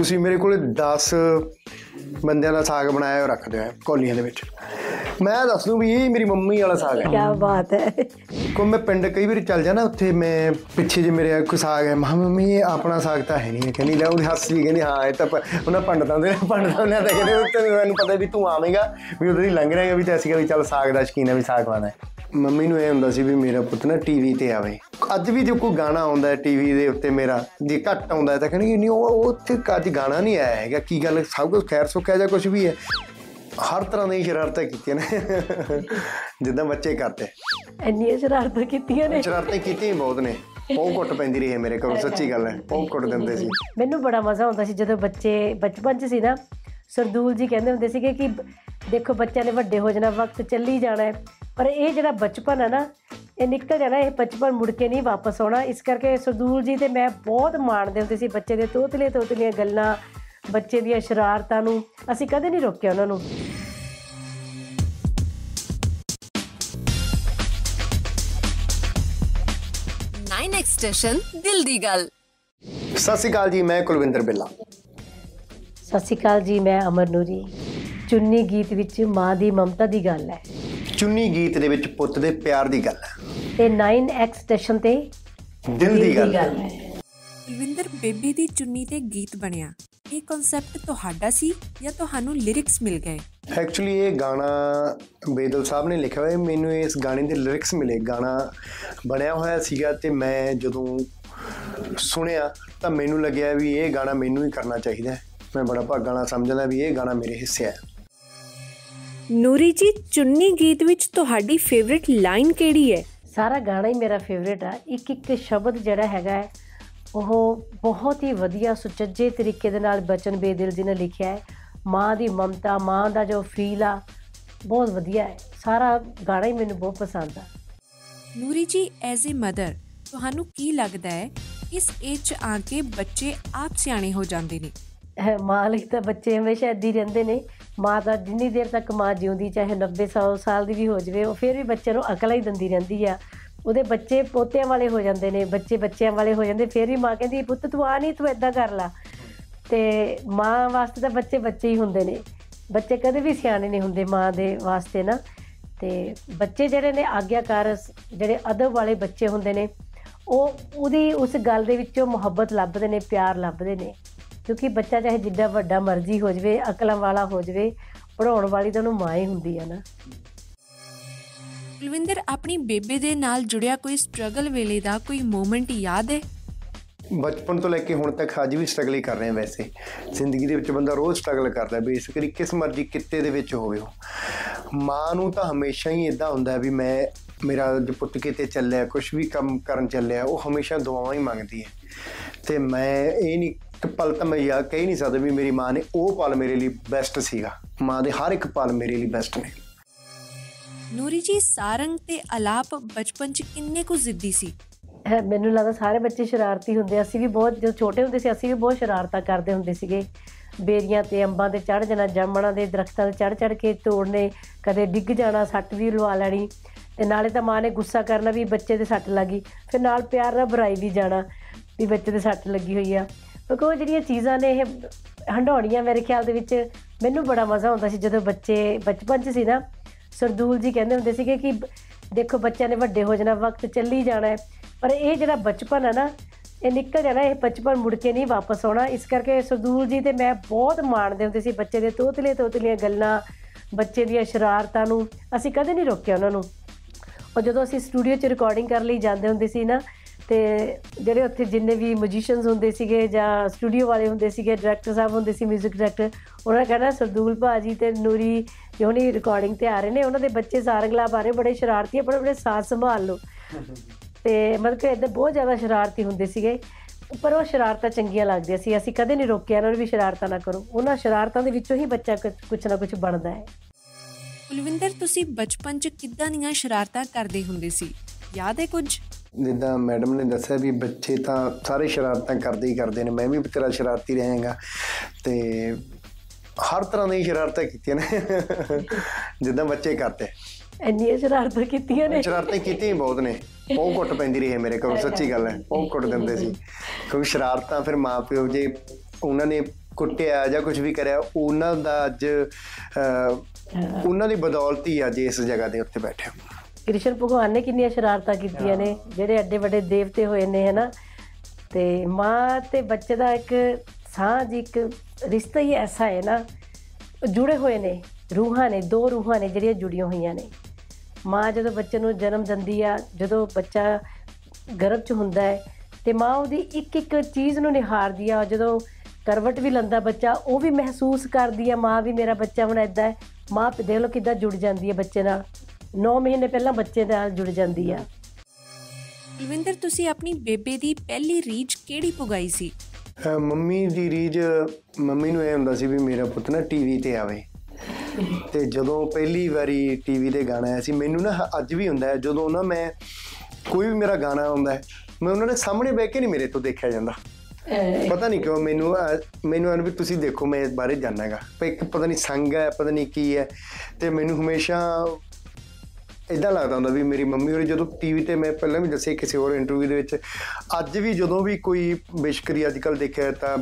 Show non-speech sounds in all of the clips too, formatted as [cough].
ਤੁਸੀਂ ਮੇਰੇ ਕੋਲੇ 10 ਬੰਦਿਆਂ ਦਾ ਸਾਗ ਬਣਾਇਆ ਹੋਇਆ ਰੱਖ ਦਿਓ ਕੋਲੀਆਂ ਦੇ ਵਿੱਚ। ਮੈਂ ਦੱਸ ਦੂੰ ਵੀ ਇਹ ਮੇਰੀ ਮੰਮੀ ਵਾਲਾ ਸਾਗ ਹੈ। ਕੀ ਬਾਤ ਹੈ। ਕੋ ਮੈਂ ਪਿੰਡ ਕਈ ਵਾਰੀ ਚੱਲ ਜਾਣਾ ਉੱਥੇ ਮੈਂ ਪਿੱਛੇ ਜੇ ਮੇਰੇ ਕੋਈ ਸਾਗ ਹੈ ਮਾ ਮੰਮੀ ਇਹ ਆਪਣਾ ਸਾਗ ਤਾਂ ਹੈ ਨਹੀਂ ਕਹਿੰਦੀ ਲੈ ਉਹਦੀ ਹੱਸ ਕਹਿੰਦੀ ਹਾਂ ਇਹ ਤਾਂ ਉਹਨਾਂ ਪੰਡਤਾਂ ਦੇ ਪੰਡਤਾਂ ਨੇ ਤਾਂ ਕਹਿੰਦੇ ਤੈਨੂੰ ਮੈਨੂੰ ਪਤਾ ਵੀ ਤੂੰ ਆਵੇਂਗਾ ਵੀ ਉਧਰ ਹੀ ਲੰਘ ਰਹੇਗਾ ਵੀ ਤੇ ਅਸੀਂ ਵੀ ਚੱਲ ਸਾਗ ਦਾ ਸ਼ਕੀਨ ਹੈ ਵੀ ਸਾਗ ਖਾਣਾ ਹੈ। ਮੰਮੀ ਨੂੰ ਇਹ ਹੁੰਦਾ ਸੀ ਵੀ ਮੇਰਾ ਪੁੱਤ ਨਾ ਟੀਵੀ ਤੇ ਆਵੇ। ਅੱਜ ਵੀ ਜੇ ਕੋਈ ਗਾਣਾ ਆਉਂਦਾ ਹੈ ਟੀਵੀ ਦੇ ਉੱਤੇ ਮੇਰਾ ਜੇ ਘੱਟ ਆਉਂਦਾ ਤਾਂ ਕਹਿੰਦੇ ਨਹੀਂ ਉਹ ਉੱਥੇ ਅੱਜ ਗਾਣਾ ਨਹੀਂ ਆਇਆ ਹੈਗਾ। ਕੀ ਗੱਲ ਸਭ ਕੁਝ ਖੈਰ ਸੁੱਖ ਹੈ ਜਾਂ ਕੁਝ ਵੀ ਹੈ? ਹਰ ਤਰ੍ਹਾਂ ਦੀਆਂ ਸ਼ਰਾਰਤਾਂ ਕੀਤੀਆਂ ਨੇ। ਜਿੱਦਾਂ ਬੱਚੇ ਕਰਦੇ। ਇੰਨੀਆਂ ਸ਼ਰਾਰਤਾਂ ਕੀਤੀਆਂ ਨੇ। ਸ਼ਰਾਰਤਾਂ ਕੀਤੀਆਂ ਬਹੁਤ ਨੇ। ਉਹ ਕੁੱਟ ਪੈਂਦੀ ਰਹੀ ਹੈ ਮੇਰੇ ਕੋਲ ਸੱਚੀ ਗੱਲ ਹੈ। ਉਹ ਕੁੱਟ ਦਿੰਦੇ ਸੀ। ਮੈਨੂੰ ਬੜਾ ਮਜ਼ਾ ਆਉਂਦਾ ਸੀ ਜਦੋਂ ਬੱਚੇ ਬਚਪਨ 'ਚ ਸੀ ਨਾ ਸਰਦੂਲ ਜੀ ਕਹਿੰਦੇ ਹੁੰਦੇ ਸੀਗੇ ਕਿ ਦੇਖੋ ਬੱਚਿਆਂ ਨੇ ਵੱਡੇ ਹੋ ਜਾਣਾ ਵਕਤ ਚੱਲੀ ਜਾਣਾ ਹੈ। ਪਰ ਇਹ ਜਿਹੜਾ ਬਚਪਨ ਹੈ ਨਾ ਇਹ ਨਿਕਲ ਜਾਣਾ ਇਹ ਬਚਪਨ ਮੁੜ ਕੇ ਨਹੀਂ ਵਾਪਸ ਆਉਣਾ। ਇਸ ਕਰਕੇ ਸਰਦੂਲ ਜੀ ਤੇ ਮੈਂ ਬਹੁਤ ਮਾਣਦੇ ਹੁੰਦੇ ਸੀ ਬੱਚੇ ਦੇ ਤੋਤਲੇ ਤੋਤਲੀਆਂ ਗੱਲਾਂ ਬੱਚੇ ਦੀਆਂ ਸ਼ਰਾਰਤਾਂ ਨੂੰ। ਅਸੀਂ ਕਦੇ ਨਹੀਂ ਰੋਕਿਆ ਉਹਨਾਂ ਨੂੰ। ਨਾਈਨ ਐਕਸਟੇਸ਼ਨ ਦਿਲ ਦੀ ਗੱਲ। ਸਤਿ ਸ਼੍ਰੀ ਅਕਾਲ ਜੀ ਮੈਂ ਕੁਲਵਿੰਦਰ ਬਿੱਲਾ। ਸਤਿ ਸ਼੍ਰੀ ਅਕਾਲ ਜੀ ਮੈਂ ਅਮਰ ਨੂਰੀ। ਚੁੰਨੀ ਗੀਤ ਵਿੱਚ ਮਾਂ ਦੀ ਮਮਤਾ ਦੀ ਗੱਲ ਹੈ। ਚੁੰਨੀ ਗੀਤ ਦੇ ਵਿੱਚ ਪੁੱਤ ਦੇ ਪਿਆਰ ਦੀ ਗੱਲ ਹੈ। ਤੇ 9x ਸਟੇਸ਼ਨ ਤੇ ਦਿਲ ਦੀ ਗੱਲ ਹੈ। ਕੁਲਵਿੰਦਰ ਬੇਬੀ ਦੀ ਚੁੰਨੀ ਤੇ ਗੀਤ ਬਣਿਆ। ਇਹ ਕਨਸੈਪਟ ਤੁਹਾਡਾ ਸੀ ਜਾਂ ਤੁਹਾਨੂੰ ਲਿਰਿਕਸ ਮਿਲ ਗਏ? ਐਕਚੁਅਲੀ ਇਹ ਗਾਣਾ ਬੇਦਲ ਸਾਹਿਬ ਨੇ ਲਿਖਿਆ ਹੋਇਆ। ਹੈ। ਮੈਨੂੰ ਇਸ ਗਾਣੇ ਦੇ ਲਿਰਿਕਸ ਮਿਲੇ। ਗਾਣਾ ਬਣਿਆ ਹੋਇਆ ਸੀਗਾ ਤੇ ਮੈਂ ਜਦੋਂ ਸੁਣਿਆ ਤਾਂ ਮੈਨੂੰ ਲੱਗਿਆ ਵੀ ਇਹ ਗਾਣਾ ਮੈਨੂੰ ਹੀ ਕਰਨਾ ਚਾਹੀਦਾ ਹੈ। ਮੈਂ ਬੜਾ ਭਾਗਾਂ ਨਾਲ ਸਮਝਦਾ ਵੀ ਇਹ ਗਾਣਾ ਮੇਰੇ ਹਿੱਸੇ ਹੈ। ਨੂਰੀ ਜੀ ਚੁੰਨੀ ਗੀਤ ਵਿੱਚ ਤੁਹਾਡੀ ਫੇਵਰਿਟ ਲਾਈਨ ਕਿਹੜੀ ਹੈ? ਸਾਰਾ ਗਾਣਾ ਹੀ ਮੇਰਾ ਫੇਵਰੇਟ ਆ। ਇੱਕ ਇੱਕ ਸ਼ਬਦ ਜਿਹੜਾ ਹੈਗਾ ਹੈ ਉਹ ਬਹੁਤ ਹੀ ਵਧੀਆ ਸੁਚੱਜੇ ਤਰੀਕੇ ਦੇ ਨਾਲ ਬਚਨ ਬੇਦਿਲ ਜੀ ਨੇ ਲਿਖਿਆ ਹੈ। ਮਾਂ ਦੀ ਮਮਤਾ ਮਾਂ ਦਾ ਜੋ ਫੀਲ ਆ ਬਹੁਤ ਵਧੀਆ ਹੈ। ਸਾਰਾ ਗਾਣਾ ਹੀ ਮੈਨੂੰ ਬਹੁਤ ਪਸੰਦ ਆ। ਨੂਰੀ ਜੀ ਐਜ਼ ਅ ਮਦਰ ਤੁਹਾਨੂੰ ਕੀ ਲੱਗਦਾ ਹੈ? ਇਸ ਏਜ 'ਚ ਆ ਕੇ ਬੱਚੇ ਆਪ ਸਿਆਣੇ ਹੋ ਜਾਂਦੇ ਨੇ। ਮਾਂ ਲਈ ਤਾਂ ਬੱਚੇ ਹਮੇਸ਼ਾ ਹੀ ਰਹਿੰਦੇ ਨੇ। ਮਾਂ ਤਾਂ ਜਿੰਨੀ ਦੇਰ ਤੱਕ ਮਾਂ ਜਿਉਂਦੀ, ਚਾਹੇ 90 100 ਸਾਲ ਦੀ ਵੀ ਹੋ ਜਾਵੇ, ਉਹ ਫਿਰ ਵੀ ਬੱਚੇ ਨੂੰ ਅਕਲ ਹੀ ਦਿੰਦੀ ਰਹਿੰਦੀ ਆ। ਉਹਦੇ ਬੱਚੇ ਪੋਤਿਆਂ ਵਾਲੇ ਹੋ ਜਾਂਦੇ ਨੇ, ਬੱਚੇ ਬੱਚਿਆਂ ਵਾਲੇ ਹੋ ਜਾਂਦੇ, ਫਿਰ ਵੀ ਮਾਂ ਕਹਿੰਦੀ, ਪੁੱਤ ਤੂੰ ਆ ਨਹੀਂ, ਤੂੰ ਏਦਾਂ ਕਰ ਲਾ। ਤੇ ਮਾਂ ਵਾਸਤੇ ਤਾਂ ਬੱਚੇ ਬੱਚੇ ਹੀ ਹੁੰਦੇ ਨੇ। ਬੱਚੇ ਕਦੇ ਵੀ ਸਿਆਣੇ ਨਹੀਂ ਹੁੰਦੇ ਮਾਂ ਦੇ ਵਾਸਤੇ ਨਾ। ਤੇ ਬੱਚੇ ਜਿਹੜੇ ਨੇ, ਆਗਿਆਕਾਰ ਸ- ਜਿਹੜੇ ਅਦਬ ਵਾਲੇ ਬੱਚੇ ਹੁੰਦੇ ਨੇ, ਉਹ ਉਹਦੀ, ਉਸ ਗੱਲ ਦੇ ਵਿੱਚੋਂ ਮੁਹੱਬਤ ਲੱਭਦੇ ਨੇ, ਪਿਆਰ ਲੱਭਦੇ ਨੇ। ਕਿਉਂਕਿ ਬੱਚਾ ਚਾਹੇ ਜਿੱਡਾ ਵੱਡਾ ਮਰਜ਼ੀ ਹੋ ਜਾਵੇ ਅਕਲਾਂ ਵਾਲਾ ਹੋ ਜਾਵੇ ਪੜਾਉਣ ਵਾਲੀ ਤਾਂ ਉਹਨੂੰ ਮਾਂ ਹੀ ਹੁੰਦੀ ਆ ਨਾ। ਕੁਲਵਿੰਦਰ ਆਪਣੀ ਬੇਬੇ ਦੇ ਨਾਲ ਜੁੜਿਆ ਕੋਈ ਸਟਰਗਲ ਵੇਲੇ ਦਾ ਕੋਈ ਮੂਮੈਂਟ ਯਾਦ ਹੈ? ਬਚਪਨ ਤੋਂ ਲੈ ਕੇ ਹੁਣ ਤੱਕ ਅੱਜ ਵੀ ਸਟਰਗਲ ਹੀ ਕਰ ਰਹੇ ਹਾਂ ਵੈਸੇ। ਜ਼ਿੰਦਗੀ ਦੇ ਵਿੱਚ ਬੰਦਾ ਰੋਜ਼ ਸਟਰਗਲ ਕਰਦਾ ਹੈ ਬੇਸਿਕਲੀ ਕਿਸ ਮਰਜ਼ੀ ਕਿੱਤੇ ਦੇ ਵਿੱਚ ਹੋਵੇ ਉਹ। ਮਾਂ ਨੂੰ ਤਾਂ ਹਮੇਸ਼ਾ ਹੀ ਇਦਾਂ ਹੁੰਦਾ ਹੈ ਵੀ ਮੈਂ ਮੇਰਾ ਜੋ ਪੁੱਤ ਕਿਤੇ ਚੱਲਿਆ ਕੁਝ ਵੀ ਕੰਮ ਕਰਨ ਚੱਲਿਆ ਉਹ ਹਮੇਸ਼ਾ ਦੁਆਵਾਂ ਹੀ ਮੰਗਦੀ ਹੈ। ਤੇ ਮੈਂ ਇਹ ਨਹੀਂ ਇੱਕ ਪਲ ਤਾਂ ਮੈਂ ਯਾ ਕਹਿ ਨਹੀਂ ਸਕਦਾ ਵੀ ਮੇਰੀ ਮਾਂ ਨੇ ਉਹ ਪਲ ਮੇਰੇ ਲਈ ਬੈਸਟ ਸੀਗਾ। ਮਾਂ ਦੇ ਹਰ ਇੱਕ ਪਲ ਮੇਰੇ ਲਈ ਬੈਸਟ ਨੇ। ਨੂਰੀ ਜੀ ਸਾਰੰਗ ਤੇ ਅਲਾਪ ਬਚਪਨ 'ਚ ਕਿੰਨੇ ਕੁ ਜ਼ਿੱਦੀ ਸੀ? ਹੈ, ਮੈਨੂੰ ਲੱਗਦਾ ਸਾਰੇ ਬੱਚੇ ਸ਼ਰਾਰਤੀ ਹੁੰਦੇ ਆ। ਅਸੀਂ ਵੀ ਬਹੁਤ ਜਦੋਂ ਛੋਟੇ ਹੁੰਦੇ ਸੀ ਅਸੀਂ ਵੀ ਬਹੁਤ ਸ਼ਰਾਰਤਾਂ ਕਰਦੇ ਹੁੰਦੇ ਸੀਗੇ। ਬੇਰੀਆਂ ਤੇ ਅੰਬਾਂ ਤੇ ਚੜ ਜਾਣਾ ਜਾਮਣਾਂ ਦੇ ਦਰਖਤਾਂ ਤੇ ਚੜ ਚੜ ਕੇ ਤੋੜਨੇ ਕਦੇ ਡਿੱਗ ਜਾਣਾ ਸੱਟ ਵੀ ਲਵਾ ਲੈਣੀ। ਤੇ ਨਾਲੇ ਤਾਂ ਮਾਂ ਨੇ ਗੁੱਸਾ ਕਰਨਾ ਵੀ ਬੱਚੇ ਦੇ ਸੱਟ ਲੱਗੀ ਫਿਰ ਨਾਲ ਪਿਆਰ ਨਾਲ ਬੁਰਾਈ ਵੀ ਜਾਣਾ। ਵੀ ਬੱਚੇ ਦੇ ਸੱਟ ਲੱਗੀ ਹੋਈ ਆ। ਕਿਉਂਕਿ ਉਹ ਜਿਹੜੀਆਂ ਚੀਜ਼ਾਂ ਨੇ ਇਹ ਹੰਡਾਉਣੀਆਂ ਮੇਰੇ ਖਿਆਲ ਦੇ ਵਿੱਚ, ਮੈਨੂੰ ਬੜਾ ਮਜ਼ਾ ਆਉਂਦਾ ਸੀ ਜਦੋਂ ਬੱਚੇ, ਬਚਪਨ 'ਚ ਸੀ ਨਾ, ਸਰਦੂਲ ਜੀ ਕਹਿੰਦੇ ਹੁੰਦੇ ਸੀਗੇ ਕਿ ਦੇਖੋ ਬੱਚਿਆਂ ਨੇ ਵੱਡੇ ਹੋ ਜਾਣਾ, ਵਕਤ ਚੱਲੀ ਜਾਣਾ ਹੈ। ਪਰ ਇਹ ਜਿਹੜਾ ਬਚਪਨ ਹੈ ਨਾ, ਇਹ ਨਿਕਲ ਜਾਣਾ, ਇਹ ਬਚਪਨ ਮੁੜ ਕੇ ਨਹੀਂ ਵਾਪਸ ਆਉਣਾ। ਇਸ ਕਰਕੇ ਸਰਦੂਲ ਜੀ ਤੇ ਮੈਂ ਬਹੁਤ ਮਾਣਦੇ ਹੁੰਦੇ ਸੀ ਬੱਚੇ ਦੇ ਤੋਤਲੇ ਤੋਤਲੀਆਂ ਗੱਲਾਂ, ਬੱਚੇ ਦੀਆਂ ਸ਼ਰਾਰਤਾਂ ਨੂੰ। ਅਸੀਂ ਕਦੇ ਨਹੀਂ ਰੋਕਿਆ ਉਹਨਾਂ ਨੂੰ। ਔਰ ਜਦੋਂ ਅਸੀਂ ਸਟੂਡੀਓ 'ਚ ਰਿਕਾਰਡਿੰਗ ਕਰਨ ਲਈ ਜਾਂਦੇ ਹੁੰਦੇ ਸੀ ਨਾ ਤੇ ਜਿਹੜੇ ਉੱਥੇ ਜਿੰਨੇ ਵੀ ਮਿਊਜ਼ੀਸ਼ੀਅਨਸ ਹੁੰਦੇ ਸੀਗੇ ਜਾਂ ਸਟੂਡੀਓ ਵਾਲੇ ਹੁੰਦੇ ਸੀਗੇ ਡਾਇਰੈਕਟਰ ਸਾਹਿਬ ਹੁੰਦੇ ਸੀ 뮤직 ਡਾਇਰੈਕਟਰ ਉਹਨਾਂ ਨੇ ਕਹਿਣਾ ਸਰਦੂਲ ਭਾਜੀ ਤੇ ਨੂਰੀ ਜਿਹੋਣੀ ਰਿਕਾਰਡਿੰਗ ਤੇ ਆ ਰਹੇ ਨੇ। ਉਹਨਾਂ ਦੇ ਬੱਚੇ ਸਾਰੰਗਲਾ ਬਾਰੇ ਬੜੇ ਸ਼ਰਾਰਤੀ ਆ, ਬੜੇ ਬੜੇ ਸਾਥ ਸੰਭਾਲ ਲਓ। ਤੇ ਮਤਲਬ ਕਿ ਇੱਦਾਂ ਬਹੁਤ ਜ਼ਿਆਦਾ ਸ਼ਰਾਰਤੀ ਹੁੰਦੇ ਸੀਗੇ ਪਰ ਉਹ ਸ਼ਰਾਰਤਾਂ ਚੰਗੀਆਂ ਲੱਗਦੀਆਂ ਸੀ। ਅਸੀਂ ਕਦੇ ਨਹੀਂ ਰੋਕਿਆ ਉਹਨਾਂ ਨੂੰ ਵੀ ਸ਼ਰਾਰਤਾਂ ਨਾ ਕਰੋ। ਉਹਨਾਂ ਸ਼ਰਾਰਤਾਂ ਦੇ ਵਿੱਚੋਂ ਹੀ ਬੱਚਾ ਕੁਝ ਨਾ ਕੁਝ ਬਣਦਾ ਹੈ। ਕੁਲਵਿੰਦਰ ਤੁਸੀਂ ਬਚਪਨ 'ਚ ਕਿੱਦਾਂ ਦੀਆਂ ਸ਼ਰਾਰਤਾਂ ਕਰਦੇ ਹੁੰਦੇ ਸੀ? ਯਾਦ ਹੈ ਕੁਝ? ਜਿੱਦਾਂ ਮੈਡਮ ਨੇ ਦੱਸਿਆ ਵੀ ਬੱਚੇ ਤਾਂ ਸਾਰੇ ਸ਼ਰਾਰਤਾਂ ਕਰਦੇ ਹੀ ਕਰਦੇ ਨੇ ਮੈਂ ਵੀ ਤੇਰਾ ਸ਼ਰਾਰਤੀ ਰਹੇਗਾ। ਤੇ ਹਰ ਤਰ੍ਹਾਂ ਦੀਆਂ ਸ਼ਰਾਰਤਾਂ ਕੀਤੀਆਂ ਨੇ ਜਿੱਦਾਂ ਬੱਚੇ ਕਰਦੇ। ਇੰਨੀਆਂ ਸ਼ਰਾਰਤਾਂ ਕੀਤੀਆਂ ਨੇ। ਸ਼ਰਾਰਤਾਂ ਕੀਤੀਆਂ ਬਹੁਤ ਨੇ। ਉਹ ਕੁੱਟ ਪੈਂਦੀ ਰਹੀ ਹੈ ਮੇਰੇ ਕੋਲ ਸੱਚੀ ਗੱਲ ਹੈ ਉਹ ਕੁੱਟ ਦਿੰਦੇ ਸੀ। ਕਿਉਂਕਿ ਸ਼ਰਾਰਤਾਂ ਫਿਰ ਮਾਪਿਓ ਜੇ ਉਹਨਾਂ ਨੇ ਕੁੱਟਿਆ ਜਾਂ ਕੁਝ ਵੀ ਕਰਿਆ ਉਹਨਾਂ ਦਾ ਅੱਜ ਉਹਨਾਂ ਦੀ ਬਦੌਲਤ ਹੀ ਅੱਜ ਇਸ ਜਗ੍ਹਾ ਦੇ ਉੱਤੇ ਬੈਠੇ ਹਾਂ। ਕ੍ਰਿਸ਼ਨ ਭਗਵਾਨ ਨੇ ਕਿੰਨੀਆਂ ਸ਼ਰਾਰਤਾਂ ਕੀਤੀਆਂ ਨੇ ਜਿਹੜੇ ਐਡੇ ਵੱਡੇ ਦੇਵਤੇ ਹੋਏ ਨੇ ਹਨਾ? ਤੇ ਮਾਂ ਤੇ ਬੱਚੇ ਦਾ ਇੱਕ ਸਾਂਝ ਇੱਕ ਰਿਸ਼ਤਾ ਹੀ ਐਸਾ ਹੈ ਨਾ ਜੁੜੇ ਹੋਏ ਨੇ ਰੂਹਾਂ ਨੇ ਦੋ ਰੂਹਾਂ ਨੇ ਜਿਹੜੀਆਂ ਜੁੜੀਆਂ ਹੋਈਆਂ ਨੇ। ਮਾਂ ਜਦੋਂ ਬੱਚੇ ਨੂੰ ਜਨਮ ਦਿੰਦੀ ਆ ਜਦੋਂ ਬੱਚਾ ਗਰਭ 'ਚ ਹੁੰਦਾ ਹੈ ਤੇ ਮਾਂ ਉਹਦੀ ਇੱਕ ਇੱਕ ਚੀਜ਼ ਨੂੰ ਨਿਹਾਰਦੀ ਆ ਜਦੋਂ ਕਰਵਟ ਵੀ ਲੰਦਾ ਬੱਚਾ ਉਹ ਵੀ ਮਹਿਸੂਸ ਕਰਦੀ ਆ ਮਾਂ ਵੀ ਮੇਰਾ ਬੱਚਾ ਹੁਣ ਏਦਾਂ ਹੈ। ਮਾਂ ਦੇਖ ਲਓ ਕਿੱਦਾਂ ਜੁੜ ਜਾਂਦੀ ਹੈ ਬੱਚੇ ਨਾਲ। 9 ਮਹੀਨੇ ਪਹਿਲਾਂ ਬੱਚੇ ਨਾਲ ਜੁੜ ਜਾਂਦੀ ਆ। ਕੁਲਵਿੰਦਰ ਤੁਸੀਂ ਆਪਣੀ ਬੇਬੇ ਦੀ ਪਹਿਲੀ ਰੀਝ ਕਿਹੜੀ ਪੁਗਾਈ ਸੀ? ਮੰਮੀ ਦੀ ਰੀਜ ਮੰਮੀ ਨੂੰ ਇਹ ਹੁੰਦਾ ਸੀ ਵੀ ਮੇਰਾ ਪੁੱਤ ਨਾ ਟੀਵੀ ਤੇ ਆਵੇ। ਤੇ ਜਦੋਂ ਪਹਿਲੀ ਵਾਰੀ ਟੀਵੀ ਤੇ ਗਾਣਾ ਆਇਆ ਸੀ ਮੈਨੂੰ ਨਾ ਅੱਜ ਵੀ ਹੁੰਦਾ ਹੈ ਜਦੋਂ ਨਾ ਮੈਂ ਕੋਈ ਵੀ ਮੇਰਾ ਗਾਣਾ ਆਉਂਦਾ ਹੈ ਮੈਂ ਉਹਨਾਂ ਦੇ ਸਾਹਮਣੇ ਬਹਿ ਕੇ ਨਹੀਂ ਮੇਰੇ ਤੋਂ ਦੇਖਿਆ ਜਾਂਦਾ। ਪਤਾ ਨਹੀਂ ਕਿਉਂ ਮੈਨੂੰ ਮੈਨੂੰ ਐਨ ਵੀ ਤੁਸੀਂ ਦੇਖੋ ਮੈਂ ਇਸ ਬਾਰੇ ਜਾਣਨਾ ਹੈਗਾ। ਪਰ ਇੱਕ ਪਤਾ ਨਹੀਂ ਸੰਗ ਹੈ ਪਤਾ ਨਹੀਂ ਕੀ ਹੈ ਤੇ ਮੈਨੂੰ ਹਮੇਸ਼ਾ ਇਦਾਂ ਲੱਗਦਾ ਹੁੰਦਾ ਵੀ ਮੇਰੀ ਮੰਮੀ ਹੋਰੀ ਜਦੋਂ ਟੀਵੀ ਤੇ ਮੈਂ ਪਹਿਲਾਂ ਵੀ ਦੱਸਿਆ ਕਿਸੇ ਹੋਰ ਇੰਟਰਵਿਊ ਦੇ ਵਿੱਚ, ਅੱਜ ਵੀ ਜਦੋਂ ਵੀ ਕੋਈ ਬਿਸ਼ਕਰੀ ਅੱਜ ਕੱਲ ਦੇਖਿਆ ਤਾਂ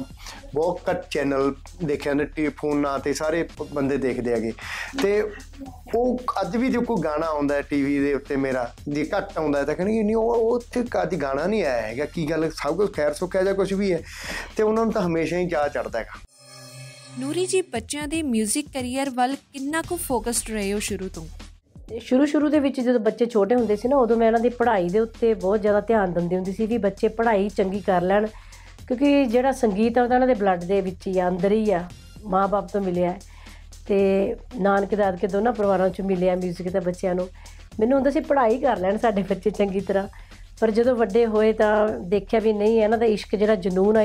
ਬਹੁਤ ਘੱਟ ਚੈਨਲ ਦੇਖਿਆ ਨੇ ਟੀ ਫੋਨਾਂ ਤੇ ਸਾਰੇ ਪ- ਬੰਦੇ ਦੇਖਦੇ ਹੈਗੇ। ਤੇ ਉਹ ਅੱਜ ਵੀ ਜੇ ਕੋਈ ਗਾਣਾ ਆਉਂਦਾ ਹੈ ਟੀਵੀ ਦੇ ਉੱਤੇ ਮੇਰਾ, ਜੇ ਘੱਟ ਆਉਂਦਾ ਹੈ ਤਾਂ ਕਹਿਣਗੇ ਨਹੀਂ, ਉਹ ਉਹ ਉੱਥੇ ਅੱਜ ਗਾਣਾ ਨਹੀਂ ਆਇਆ ਹੈਗਾ, ਕੀ ਗੱਲ, ਸਭ ਕੁਝ ਖੈਰ ਸੁੱਖਿਆ ਜਾਂ ਕੁਝ ਵੀ ਹੈ, ਤੇ ਉਹਨਾਂ ਨੂੰ ਤਾਂ ਹਮੇਸ਼ਾ ਹੀ ਚਾਹ ਚੜਦਾ ਹੈਗਾ। ਨੂਰੀ ਜੀ, ਬੱਚਿਆਂ ਦੇ 뮤직 ਕੈਰੀਅਰ ਵੱਲ ਕਿੰਨਾ ਕੁ ਫੋਕਸਡ ਰਹੇ ਹੋ ਸ਼ੁਰੂ ਤੋਂ? ਸ਼ੁਰੂ ਸ਼ੁਰੂ ਦੇ ਵਿੱਚ ਜਦੋਂ ਬੱਚੇ ਛੋਟੇ ਹੁੰਦੇ ਸੀ ਨਾ ਉਦੋਂ ਮੈਂ ਇਹਨਾਂ ਦੀ ਪੜ੍ਹਾਈ ਦੇ ਉੱਤੇ ਬਹੁਤ ਜ਼ਿਆਦਾ ਧਿਆਨ ਦਿੰਦੀ ਹੁੰਦੀ ਸੀ ਵੀ ਬੱਚੇ ਪੜ੍ਹਾਈ ਚੰਗੀ ਕਰ ਲੈਣ ਕਿਉਂਕਿ ਜਿਹੜਾ ਸੰਗੀਤ ਆ ਉਹ ਤਾਂ ਇਹਨਾਂ ਦੇ ਬਲੱਡ ਦੇ ਵਿੱਚ ਹੀ ਆ ਅੰਦਰ ਹੀ ਆ ਮਾਪੇ ਤੋਂ ਮਿਲਿਆ ਹੈ। ਤੇ ਨਾਨਕੇ ਦਾਦਕੇ ਦੋਨਾਂ ਪਰਿਵਾਰਾਂ ਚੋਂ ਮਿਲਿਆ 뮤직 ਤਾਂ ਬੱਚਿਆਂ ਨੂੰ ਮੈਨੂੰ ਹੁੰਦਾ ਸੀ ਪੜ੍ਹਾਈ ਕਰ ਲੈਣ ਸਾਡੇ ਬੱਚੇ ਚੰਗੀ ਤਰ੍ਹਾਂ ਪਰ ਜਦੋਂ ਵੱਡੇ ਹੋਏ ਤਾਂ ਦੇਖਿਆ ਵੀ ਨਹੀਂ ਇਹਨਾਂ ਦਾ ਇਸ਼ਕ ਜਿਹੜਾ ਜਨੂਨ ਆ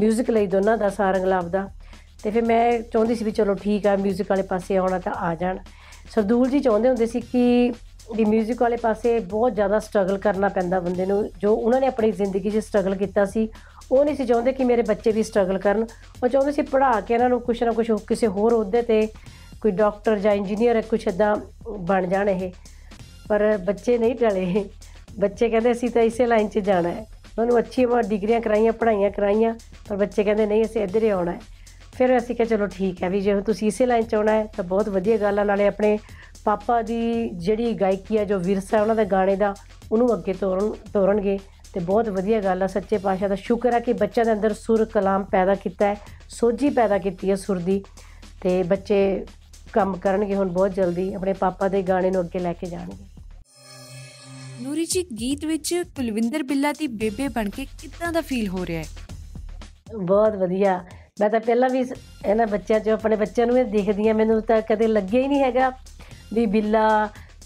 뮤직 ਲਈ ਦੋਨਾਂ ਦਾ ਸਾਰੰਗਲਾਬ ਦਾ ਤੇ ਫਿਰ ਮੈਂ ਚਾਹੁੰਦੀ ਸੀ ਵੀ ਚਲੋ ਠੀਕ ਆ 뮤직 ਵਾਲੇ ਪਾਸੇ ਆਉਣਾ ਤਾਂ ਆ ਜਾਣ ਸਰਦੂਲ ਜੀ ਚਾਹੁੰਦੇ ਹੁੰਦੇ ਸੀ ਕਿ ਵੀ 뮤직 ਵਾਲੇ ਪਾਸੇ ਬਹੁਤ ਜ਼ਿਆਦਾ ਸਟਰਗਲ ਕਰਨਾ ਪੈਂਦਾ ਬੰਦੇ ਨੂੰ। ਜੋ ਉਹਨਾਂ ਨੇ ਆਪਣੀ ਜ਼ਿੰਦਗੀ 'ਚ ਸਟਰਗਲ ਕੀਤਾ ਸੀ, ਉਹ ਨਹੀਂ ਸੀ ਚਾਹੁੰਦੇ ਕਿ ਮੇਰੇ ਬੱਚੇ ਵੀ ਸਟਰਗਲ ਕਰਨ। ਉਹ ਚਾਹੁੰਦੇ ਸੀ ਪੜ੍ਹਾ ਕੇ ਇਹਨਾਂ ਨੂੰ ਕੁਛ ਨਾ ਕੁਛ ਕਿਸੇ ਹੋਰ ਅਹੁਦੇ ਤੇ ਕੋਈ ਡਾਕਟਰ ਜਾਂ ਇੰਜੀਨੀਅਰ ਕੁਛ ਇਦਾਂ ਬਣ ਜਾਣ ਇਹ। ਪਰ ਬੱਚੇ ਨਹੀਂ ਟਲੇ। ਬੱਚੇ ਕਹਿੰਦੇ ਅਸੀਂ ਤਾਂ ਇਸੇ ਲਾਈਨ 'ਚ ਜਾਣਾ ਹੈ। ਉਹਨੂੰ ਅੱਛੀ ਵਾ ਡਿਗਰੀਆਂ ਕਰਾਈਆਂ, ਪੜ੍ਹਾਈਆਂ ਕਰਾਈਆਂ, ਪਰ ਬੱਚੇ ਕਹਿੰਦੇ ਨਹੀਂ, ਅਸੀਂ ਇੱਧਰ ਹੀ ਆਉਣਾ ਹੈ। ਫਿਰ ਅਸੀਂ ਕਿਹਾ ਚਲੋ ਠੀਕ ਹੈ ਵੀ ਜੇ ਤੁਸੀਂ ਇਸੇ ਲਾਈਨ 'ਚ ਆਉਣਾ ਹੈ ਤਾਂ ਬਹੁਤ ਵਧੀਆ ਗੱਲ ਆ। ਨਾਲੇ ਆਪਣੇ ਪਾਪਾ ਦੀ ਜਿਹੜੀ ਗਾਇਕੀ ਆ ਜੋ ਵਿਰਸਾ ਉਹਨਾਂ ਦੇ ਗਾਣੇ ਦਾ ਉਹਨੂੰ ਅੱਗੇ ਤੋਰਨ ਤੋਰਨਗੇ ਤੇ ਬਹੁਤ ਵਧੀਆ ਗੱਲ ਆ। ਸੱਚੇ ਪਾਤਸ਼ਾਹ ਦਾ ਸ਼ੁਕਰ ਹੈ ਕਿ ਬੱਚਿਆਂ ਦੇ ਅੰਦਰ ਸੁਰ ਕਲਾਮ ਪੈਦਾ ਕੀਤਾ ਹੈ ਸੋਝੀ ਪੈਦਾ ਕੀਤੀ ਹੈ ਸੁਰ ਦੀ ਤੇ ਬੱਚੇ ਕੰਮ ਕਰਨਗੇ ਹੁਣ ਬਹੁਤ ਜਲਦੀ ਆਪਣੇ ਪਾਪਾ ਦੇ ਗਾਣੇ ਨੂੰ ਅੱਗੇ ਲੈ ਕੇ ਜਾਣਗੇ। ਨੂਰੀ ਜੀ ਗੀਤ ਵਿੱਚ ਕੁਲਵਿੰਦਰ ਬਿੱਲਾ ਦੀ ਬੇਬੇ ਬਣ ਕੇ ਕਿੱਦਾਂ ਦਾ ਫੀਲ ਹੋ ਰਿਹਾ ਹੈ? ਬਹੁਤ ਵਧੀਆ। ਮੈਂ ਤਾਂ ਪਹਿਲਾਂ ਵੀ ਸ- ਇਹਨਾਂ ਬੱਚਿਆਂ 'ਚ, ਆਪਣੇ ਬੱਚਿਆਂ ਨੂੰ ਇਹ ਦੇਖਦੀ ਆ ਮੈਨੂੰ ਤਾਂ ਕਦੇ ਲੱਗਿਆ ਹੀ ਨਹੀਂ ਹੈਗਾ ਵੀ ਬਿੱਲਾ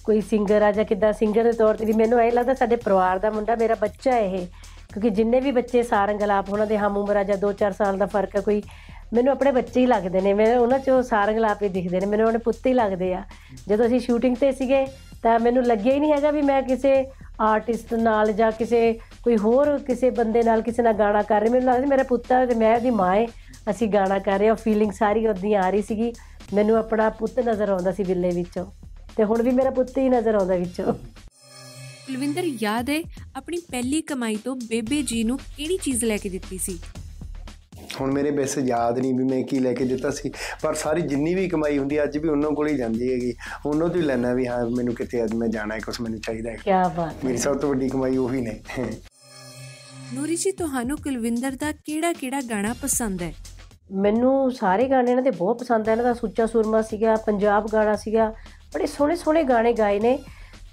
ਕੋਈ ਸਿੰਗਰ ਆ ਜਾਂ ਕਿੱਦਾਂ ਸਿੰਗਰ ਦੇ ਤੌਰ ਤੇ ਵੀ ਮੈਨੂੰ ਐਂ ਲੱਗਦਾ ਸਾਡੇ ਪਰਿਵਾਰ ਦਾ ਮੁੰਡਾ ਮੇਰਾ ਬੱਚਾ ਇਹ, ਕਿਉਂਕਿ ਜਿੰਨੇ ਵੀ ਬੱਚੇ ਸਾਰੰਗ ਅਲਾਪ ਉਹਨਾਂ ਦੇ ਹਮ ਉਮਰ ਆ ਜਾਂ 2-4 ਸਾਲ ਦਾ ਫ਼ਰਕ ਹੈ ਕੋਈ, ਮੈਨੂੰ ਆਪਣੇ ਬੱਚੇ ਹੀ ਲੱਗਦੇ ਨੇ, ਮੈਂ ਉਹਨਾਂ 'ਚੋਂ ਸਾਰੰਗ ਅਲਾਪ ਹੀ ਦਿਖਦੇ ਨੇ, ਮੈਨੂੰ ਆਪਣੇ ਪੁੱਤ ਹੀ ਲੱਗਦੇ ਆ। ਜਦੋਂ ਅਸੀਂ ਸ਼ੂਟਿੰਗ ਤੇ ਸੀਗੇ, ਤਾਂ ਮੈਨੂੰ ਲੱਗਿਆ ਹੀ ਨਹੀਂ ਹੈਗਾ ਵੀ ਮੈਂ ਕਿਸੇ ਆਰਟਿਸਟ ਨਾਲ ਜਾਂ ਕਿਸੇ ਕੋਈ ਹੋਰ ਕਿਸੇ ਬੰਦੇ ਨਾਲ ਕਿਸੇ ਨਾਲ ਗਾਣਾ ਕਰ ਰਹੀ, ਮੈਨੂੰ ਲੱਗਦਾ ਸੀ ਮੇਰਾ ਪੁੱਤ ਹੈ ਤੇ ਮੈਂ ਉਹਦੀ ਮਾਂ ਹੈ ਅਸੀਂ ਗਾਣਾ ਕਰ ਰਹੇ ਹਾਂ ਫੀਲਿੰਗ ਸਾਰੀ ਉਹਦੀ ਆ ਰਹੀ ਸੀਗੀ। ਮੈਨੂੰ ਆਪਣਾ ਪੁੱਤ ਨਜ਼ਰ ਆਉਂਦਾ ਸੀ ਬਿੱਲੇ ਵਿੱਚੋਂ। ਤੇ ਹੁਣ ਵੀ ਮੇਰਾ ਪੁੱਤ ਹੀ ਨਜ਼ਰ ਆਉਂਦਾ ਵਿੱਚੋਂ। ਕੁਲਵਿੰਦਰ ਯਾਦ ਹੈ ਆਪਣੀ ਪਹਿਲੀ ਕਮਾਈ ਤੋਂ ਬੇਬੇ ਜੀ ਨੂੰ ਕਿਹੜੀ ਚੀਜ਼ ਲੈ ਕੇ ਦਿੱਤੀ ਸੀ? ਹੁਣ ਮੇਰੇ ਵੈਸੇ ਯਾਦ ਨਹੀਂ ਵੀ ਮੈਂ ਕੀ ਲੈ ਕੇ ਦਿੱਤਾ ਸੀ। ਪਰ ਸਾਰੀ ਜਿੰਨੀ ਵੀ ਕਮਾਈ ਹੁੰਦੀ ਹੈ, ਅੱਜ ਵੀ ਉਹਨਾਂ ਕੋਲ ਹੀ ਜਾਂਦੀ ਹੈਗੀ। ਉਹਨਾਂ ਤੋਂ ਹੀ ਲੈਣਾ ਵੀ ਹਾਂ ਮੈਨੂੰ ਕਿਤੇ ਅੱਜ ਮੈਂ ਜਾਣਾ ਹੈ ਕੁਝ ਮੈਨੂੰ ਚਾਹੀਦਾ ਹੈ। ਕੀ ਬਾਤ ਮੇਰੀ ਸਭ ਤੋਂ ਵੱਡੀ ਕਮਾਈ ਉਹੀ ਨੇ। ਨੂਰੀ ਜੀ, ਤੁਹਾਨੂੰ ਕੁਲਵਿੰਦਰ ਦਾ ਕਿਹੜਾ-ਕਿਹੜਾ ਗਾਣਾ ਪਸੰਦ ਹੈ? ਮੈਨੂੰ ਸਾਰੇ ਗਾਣੇ ਇਹਨਾਂ ਦੇ ਬਹੁਤ ਪਸੰਦ ਆ ਇਹਨਾਂ ਦਾ ਸੁੱਚਾ ਸੁਰਮਾ ਸੀਗਾ, ਪੰਜਾਬ ਗਾਣਾ ਸੀਗਾ। ਬੜੇ ਸੋਹਣੇ ਸੋਹਣੇ ਗਾਣੇ ਗਾਏ ਨੇ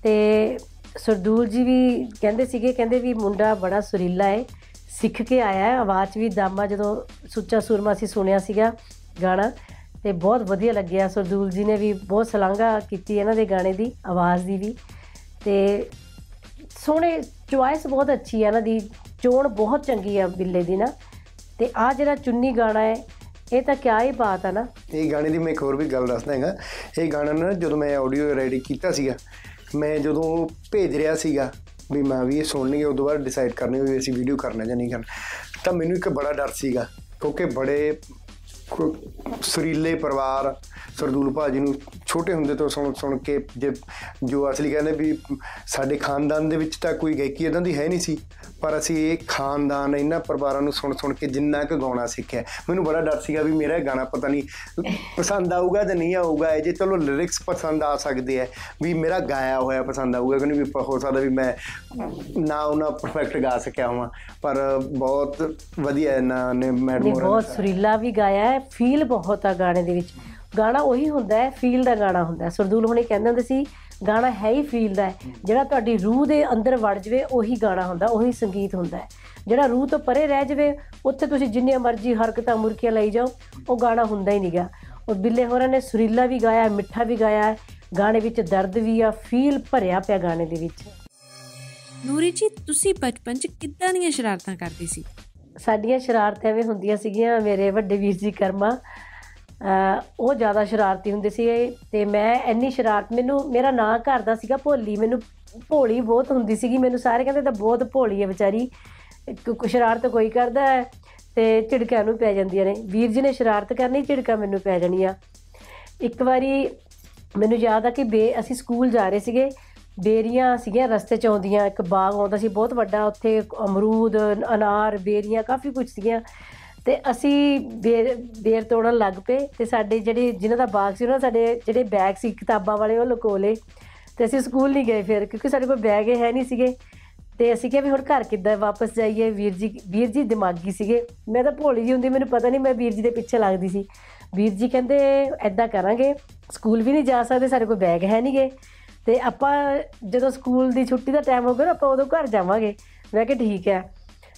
ਤੇ ਸਰਦੂਲ ਜੀ ਵੀ ਕਹਿੰਦੇ ਸੀਗੇ, ਕਹਿੰਦੇ ਵੀ ਮੁੰਡਾ ਬੜਾ ਸੁਰੀਲਾ ਹੈ ਸਿੱਖ ਕੇ ਆਇਆ ਹੈ। ਆਵਾਜ਼ 'ਚ ਵੀ ਦਾਮਾ ਜਦੋਂ ਸੁੱਚਾ ਸੁਰਮਾ ਸੀ ਸੁਣਿਆ ਸੀਗਾ ਗਾਣਾ ਤੇ ਬਹੁਤ ਵਧੀਆ ਲੱਗਿਆ। ਸਰਦੂਲ ਜੀ ਨੇ ਵੀ ਬਹੁਤ ਸਲਾਘਾ ਕੀਤੀ ਇਹਨਾਂ ਦੇ ਗਾਣੇ ਦੀ, ਆਵਾਜ਼ ਦੀ ਵੀ ਤੇ ਸੋਹਣੇ ਚੁਆਇਸ ਬਹੁਤ ਅੱਛੀ ਹੈ ਇਹਨਾਂ ਦੀ। ਚੋਣ ਬਹੁਤ ਚੰਗੀ ਆ ਬਿੱਲੇ ਦੀ ਨਾ। ਤੇ ਆ ਜਿਹੜਾ ਚੁੰਨੀ ਗਾਣਾ ਹੈ, ਇਹ ਤਾਂ ਕਿਆ ਹੀ ਬਾਤ ਆ ਨਾ। ਇਹ ਗਾਣੇ ਦੀ ਮੈਂ ਇੱਕ ਹੋਰ ਵੀ ਗੱਲ ਦੱਸਦਾ ਹੈਗਾ। ਇਹ ਗਾਣਾ ਨਾ ਜਦੋਂ ਮੈਂ ਆਡੀਓ ਰੈਡੀ ਕੀਤਾ ਸੀਗਾ, ਮੈਂ ਜਦੋਂ ਭੇਜ ਰਿਹਾ ਸੀਗਾ ਵੀ ਮੈਂ ਵੀ ਇਹ ਸੁਣਨਗੇ, ਉਦੋਂ ਬਾਅਦ ਡਿਸਾਈਡ ਕਰਨੀ ਵੀ ਅਸੀਂ ਵੀਡੀਓ ਕਰਨਾ ਜਾਂ ਨਹੀਂ ਕਰਨਾ। ਤਾਂ ਮੈਨੂੰ ਇੱਕ ਬੜਾ ਡਰ ਸੀਗਾ, ਕਿਉਂਕਿ ਬੜੇ ਕੋ- ਸੁਰੀਲੇ ਪਰਿਵਾਰ ਸਰਦੂਲ ਭਾਜੀ ਨੂੰ ਛੋਟੇ ਹੁੰਦੇ ਤੋਂ ਸੁਣ ਸੁਣ ਕੇ ਜੇ ਜੋ ਅਸਲੀ ਕਹਿੰਦੇ ਵੀ ਸਾਡੇ ਖਾਨਦਾਨ ਦੇ ਵਿੱਚ ਤਾਂ ਕੋਈ ਗਾਇਕੀ ਇਦਾਂ ਦੀ ਹੈ ਨਹੀਂ ਸੀ ਪਰ ਅਸੀਂ ਇਹ ਖਾਨਦਾਨ ਇਹਨਾਂ ਪਰਿਵਾਰਾਂ ਨੂੰ ਸੁਣ ਸੁਣ ਕੇ ਜਿੰਨਾ ਕੁ ਗਾਉਣਾ ਸਿੱਖਿਆ। ਮੈਨੂੰ ਬੜਾ ਡਰ ਸੀਗਾ ਵੀ ਮੇਰਾ ਇਹ ਗਾਣਾ ਪਤਾ ਨਹੀਂ ਪਸੰਦ ਆਊਗਾ ਜਾਂ ਨਹੀਂ ਆਊਗਾ ਇਹ ਜੇ ਚਲੋ ਲਿਰਿਕਸ ਪਸੰਦ ਆ ਸਕਦੇ ਆ ਵੀ ਮੇਰਾ ਗਾਇਆ ਹੋਇਆ ਪਸੰਦ ਆਊਗਾ ਕਿ ਨਹੀਂ ਵੀ ਹੋ ਸਕਦਾ ਵੀ ਮੈਂ ਨਾ ਉਹਨਾਂ ਪਰਫੈਕਟ ਗਾ ਸਕਿਆ ਹਾਂ ਪਰ ਬਹੁਤ ਵਧੀਆ ਇਹਨਾਂ ਨੇ ਮੈਡਮ ਬਹੁਤ ਸੁਰੀਲਾ ਵੀ ਗਾਇਆ ਹੈ ਫੀਲ ਬਹੁਤ ਆ ਗਾਣੇ ਦੇ ਵਿੱਚ। ਗਾਣਾ ਉਹੀ ਹੁੰਦਾ ਹੈ ਫੀਲ ਦਾ ਗਾਣਾ ਹੁੰਦਾ ਹੈ। ਸਰਦੂਲ ਹੁਣੇ ਕਹਿੰਦੇ ਹੁੰਦੇ ਸੀ, ਗਾਣਾ ਹੈ ਹੀ ਫੀਲ ਦਾ ਹੈ। ਜਿਹੜਾ ਤੁਹਾਡੀ ਰੂਹ ਦੇ ਅੰਦਰ ਵੜ ਜਵੇ, ਉਹੀ ਗਾਣਾ ਹੁੰਦਾ, ਉਹੀ ਸੰਗੀਤ ਹੁੰਦਾ ਹੈ। ਜਿਹੜਾ ਰੂਹ ਤੋਂ ਪਰੇ ਰਹਿ ਜਵੇ, ਉੱਥੇ ਤੁਸੀਂ ਜਿੰਨੀਆਂ ਮਰਜ਼ੀ ਹਰਕਤਾਂ, ਮੁਰਕੀਆਂ ਲਈ ਜਾਓ, ਉਹ ਗਾਣਾ ਹੁੰਦਾ ਹੀ ਨਹੀਂਗਾ। ਉਹ ਬਿੱਲੇ ਹੋਰਾਂ ਨੇ ਸੁਰੀਲਾ ਵੀ ਗਾਇਆ ਮਿੱਠਾ ਵੀ ਗਾਇਆ ਹੈ। ਗਾਣੇ ਵਿੱਚ ਦਰਦ ਵੀ ਆ ਫੀਲ ਭਰਿਆ ਪਿਆ ਗਾਣੇ ਦੇ ਵਿੱਚ। ਨੂਰੀ ਜੀ, ਤੁਸੀਂ ਬਚਪਨ 'ਚ ਕਿੱਦਾਂ ਦੀਆਂ ਸ਼ਰਾਰਤਾਂ ਕਰਦੇ ਸੀ? ਸਾਡੀਆਂ ਸ਼ਰਾਰਤਾਂ ਐਵੇਂ ਹੁੰਦੀਆਂ ਸੀਗੀਆਂ ਮੇਰੇ ਵੱਡੇ ਵੀਰ ਜੀ ਕਰਮਾ। ਅਹ ਉਹ ਜ਼ਿਆਦਾ ਸ਼ਰਾਰਤੀ ਹੁੰਦੇ ਸੀ ਤੇ ਮੈਂ ਇੰਨੀ ਸ਼ਰਾਰਤ, ਮੈਨੂੰ ਮੇਰਾ ਨਾਂ ਘਰ ਦਾ ਸੀਗਾ ਭੋਲੀ, ਮੈਨੂੰ ਭੋਲੀ ਬਹੁਤ ਹੁੰਦੀ ਸੀਗੀ, ਮੈਨੂੰ ਸਾਰੇ ਕਹਿੰਦੇ ਤਾਂ ਬਹੁਤ ਭੋਲੀ ਹੈ ਵਿਚਾਰੀ ਕ- ਕੁ ਸ਼ਰਾਰਤ ਕੋਈ ਕਰਦਾ ਹੈ ਤੇ ਝਿੜਕਾਂ ਨੂੰ ਪੈ ਜਾਂਦੀਆਂ ਨੇ। ਵੀਰ ਜੀ ਨੇ ਸ਼ਰਾਰਤ ਕਰਨੀ, ਝਿੜਕਾਂ ਮੈਨੂੰ ਪੈ ਜਾਣੀਆਂ। ਇੱਕ ਵਾਰੀ ਮੈਨੂੰ ਯਾਦ ਆ ਕਿ ਬੇ, ਅਸੀਂ ਸਕੂਲ ਜਾ ਰਹੇ ਸੀਗੇ ਬੇਰੀਆਂ ਸੀਗੀਆਂ ਰਸਤੇ 'ਚ ਆਉਂਦੀਆਂ, ਇੱਕ ਬਾਗ ਆਉਂਦਾ ਸੀ ਬਹੁਤ ਵੱਡਾ, ਉੱਥੇ ਅਮਰੂਦ, ਅਨਾਰ, ਬੇਰੀਆਂ ਕਾਫੀ ਕੁਝ ਸੀਗੀਆਂ। ਤੇ ਅਸੀਂ ਬੇਰ ਬੇਰ ਤੋੜਨ ਲੱਗ ਪਏ ਤੇ ਸਾਡੇ ਜਿਹੜੇ, ਜਿਨ੍ਹਾਂ ਦਾ ਬਾਗ ਸੀ ਉਹਨਾਂ ਸਾਡੇ ਜਿਹੜੇ ਬੈਗ ਸੀ ਕਿਤਾਬਾਂ ਵਾਲੇ, ਉਹ ਲੁਕੋ ਲਏ ਤੇ ਅਸੀਂ ਸਕੂਲ ਨਹੀਂ ਗਏ ਫਿਰ, ਕਿਉਂਕਿ ਸਾਡੇ ਕੋਲ ਬੈਗ ਹੀ ਹੈ ਨਹੀਂ ਸੀਗੇ। ਤੇ ਅਸੀਂ ਕਿਹਾ ਵੀ ਹੁਣ ਘਰ ਕਿੱਦਾਂ ਵਾਪਸ ਜਾਈਏ, ਵੀਰ ਜੀ ਵੀਰ ਜੀ ਦਿਮਾਗੀ ਸੀਗੇ। ਮੈਂ ਤਾਂ ਭੋਲੀ ਜੀ ਹੁੰਦੀ, ਮੈਨੂੰ ਪਤਾ ਨਹੀਂ ਮੈਂ ਵੀਰ ਜੀ ਦੇ ਪਿੱਛੇ ਲੱਗਦੀ ਸੀ। ਵੀਰ ਜੀ ਕਹਿੰਦੇ ਐਦਾਂ ਕਰਾਂਗੇ, ਸਕੂਲ ਵੀ ਨਹੀਂ ਜਾ ਸਕਦੇ, ਸਾਡੇ ਕੋਲ ਬੈਗ ਹੈ ਨਹੀਂਗੇ ਤੇ ਆਪਾਂ ਜਦੋਂ ਸਕੂਲ ਦੀ ਛੁੱਟੀ ਦਾ ਟਾਈਮ ਹੋ ਗਿਆ ਨਾ, ਆਪਾਂ ਉਦੋਂ ਘਰ ਜਾਵਾਂਗੇ। ਮੈਂ ਕਿਹਾ ਠੀਕ ਹੈ।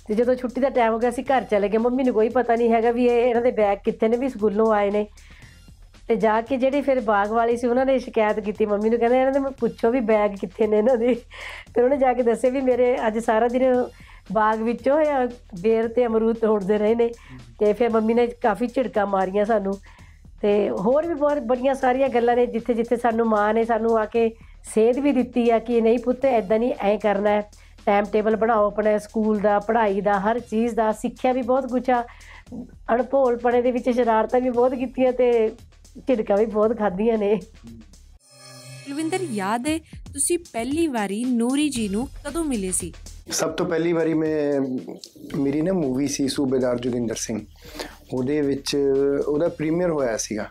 ਤੇ ਜਦੋਂ ਛੁੱਟੀ ਦਾ ਟਾਈਮ ਹੋ ਗਿਆ ਅਸੀਂ ਘਰ ਚਲੇ ਗਏ। ਮੰਮੀ ਨੂੰ ਕੋਈ ਪਤਾ ਨਹੀਂ ਹੈਗਾ ਵੀ ਇਹ ਇਹਨਾਂ ਦੇ ਬੈਗ ਕਿੱਥੇ ਨੇ, ਵੀ ਸਕੂਲੋਂ ਆਏ ਨੇ। ਤੇ ਜਾ ਕੇ ਜਿਹੜੀ ਫਿਰ ਬਾਗ ਵਾਲੀ ਸੀ, ਉਹਨਾਂ ਨੇ ਸ਼ਿਕਾਇਤ ਕੀਤੀ ਮੰਮੀ ਨੂੰ। ਕਹਿੰਦੇ ਇਹਨਾਂ ਦੇ ਪੁੱਛੋ ਵੀ ਬੈਗ ਕਿੱਥੇ ਨੇ ਇਹਨਾਂ ਦੇ। ਫਿਰ ਉਹਨੇ ਜਾ ਕੇ ਦੱਸਿਆ ਵੀ ਮੇਰੇ ਅੱਜ ਸਾਰਾ ਦਿਨ ਬਾਗ ਵਿੱਚੋਂ ਜਾਂ ਬੇਰ ਤੇ ਅਮਰੂਦ ਤੋੜਦੇ ਰਹੇ ਨੇ। ਤੇ ਫਿਰ ਮੰਮੀ ਨੇ ਕਾਫੀ ਝਿੜਕਾਂ ਮਾਰੀਆਂ ਸਾਨੂੰ। ਤੇ ਹੋਰ ਵੀ ਬਹੁਤ, ਬੜੀਆਂ ਸਾਰੀਆਂ ਗੱਲਾਂ ਨੇ ਜਿੱਥੇ ਜਿੱਥੇ ਸਾਨੂੰ ਮਾਂ ਨੇ ਸਾਨੂੰ ਆ ਕੇ ਸੇਧ ਵੀ ਦਿੱਤੀ ਆ ਕਿ ਨਹੀਂ ਪੁੱਤ ਐਦਾਂ ਨਹੀਂ ਐ ਕਰਨਾ ਹੈ। ਟਾਈਮ ਟੇਬਲ ਬਣਾਓ ਆਪਣੇ ਸਕੂਲ ਦਾ ਪੜ੍ਹਾਈ ਦਾ ਹਰ ਚੀਜ਼ ਦਾ ਸਿੱਖਿਆ ਵੀ ਬਹੁਤ ਕੁਛ ਆ। ਅਣਭੋਲ ਪੜੇ ਦੇ ਵਿੱਚ ਸ਼ਰਾਰਤਾਂ ਵੀ ਬਹੁਤ ਕੀਤੀਆਂ ਤੇ ਝਿੜਕਾਂ ਵੀ ਬਹੁਤ ਖਾਧੀਆਂ ਨੇ। ਕੁਲਵਿੰਦਰ ਯਾਦ ਹੈ ਤੁਸੀਂ ਪਹਿਲੀ ਵਾਰੀ ਨੂਰੀ ਜੀ ਨੂੰ ਕਦੋਂ ਮਿਲੇ ਸੀ? ਸਭ ਤੋਂ ਪਹਿਲੀ ਵਾਰੀ ਮੈਂ ਮੇਰੀ ਨਾ ਮੂਵੀ ਸੀ ਸੂਬੇਦਾਰ ਜੋਗਿੰਦਰ ਸਿੰਘ। ਉਹਦੇ ਵਿੱਚ ਉਹਦਾ ਪ੍ਰੀਮੀਅਰ ਹੋਇਆ ਸੀਗਾ।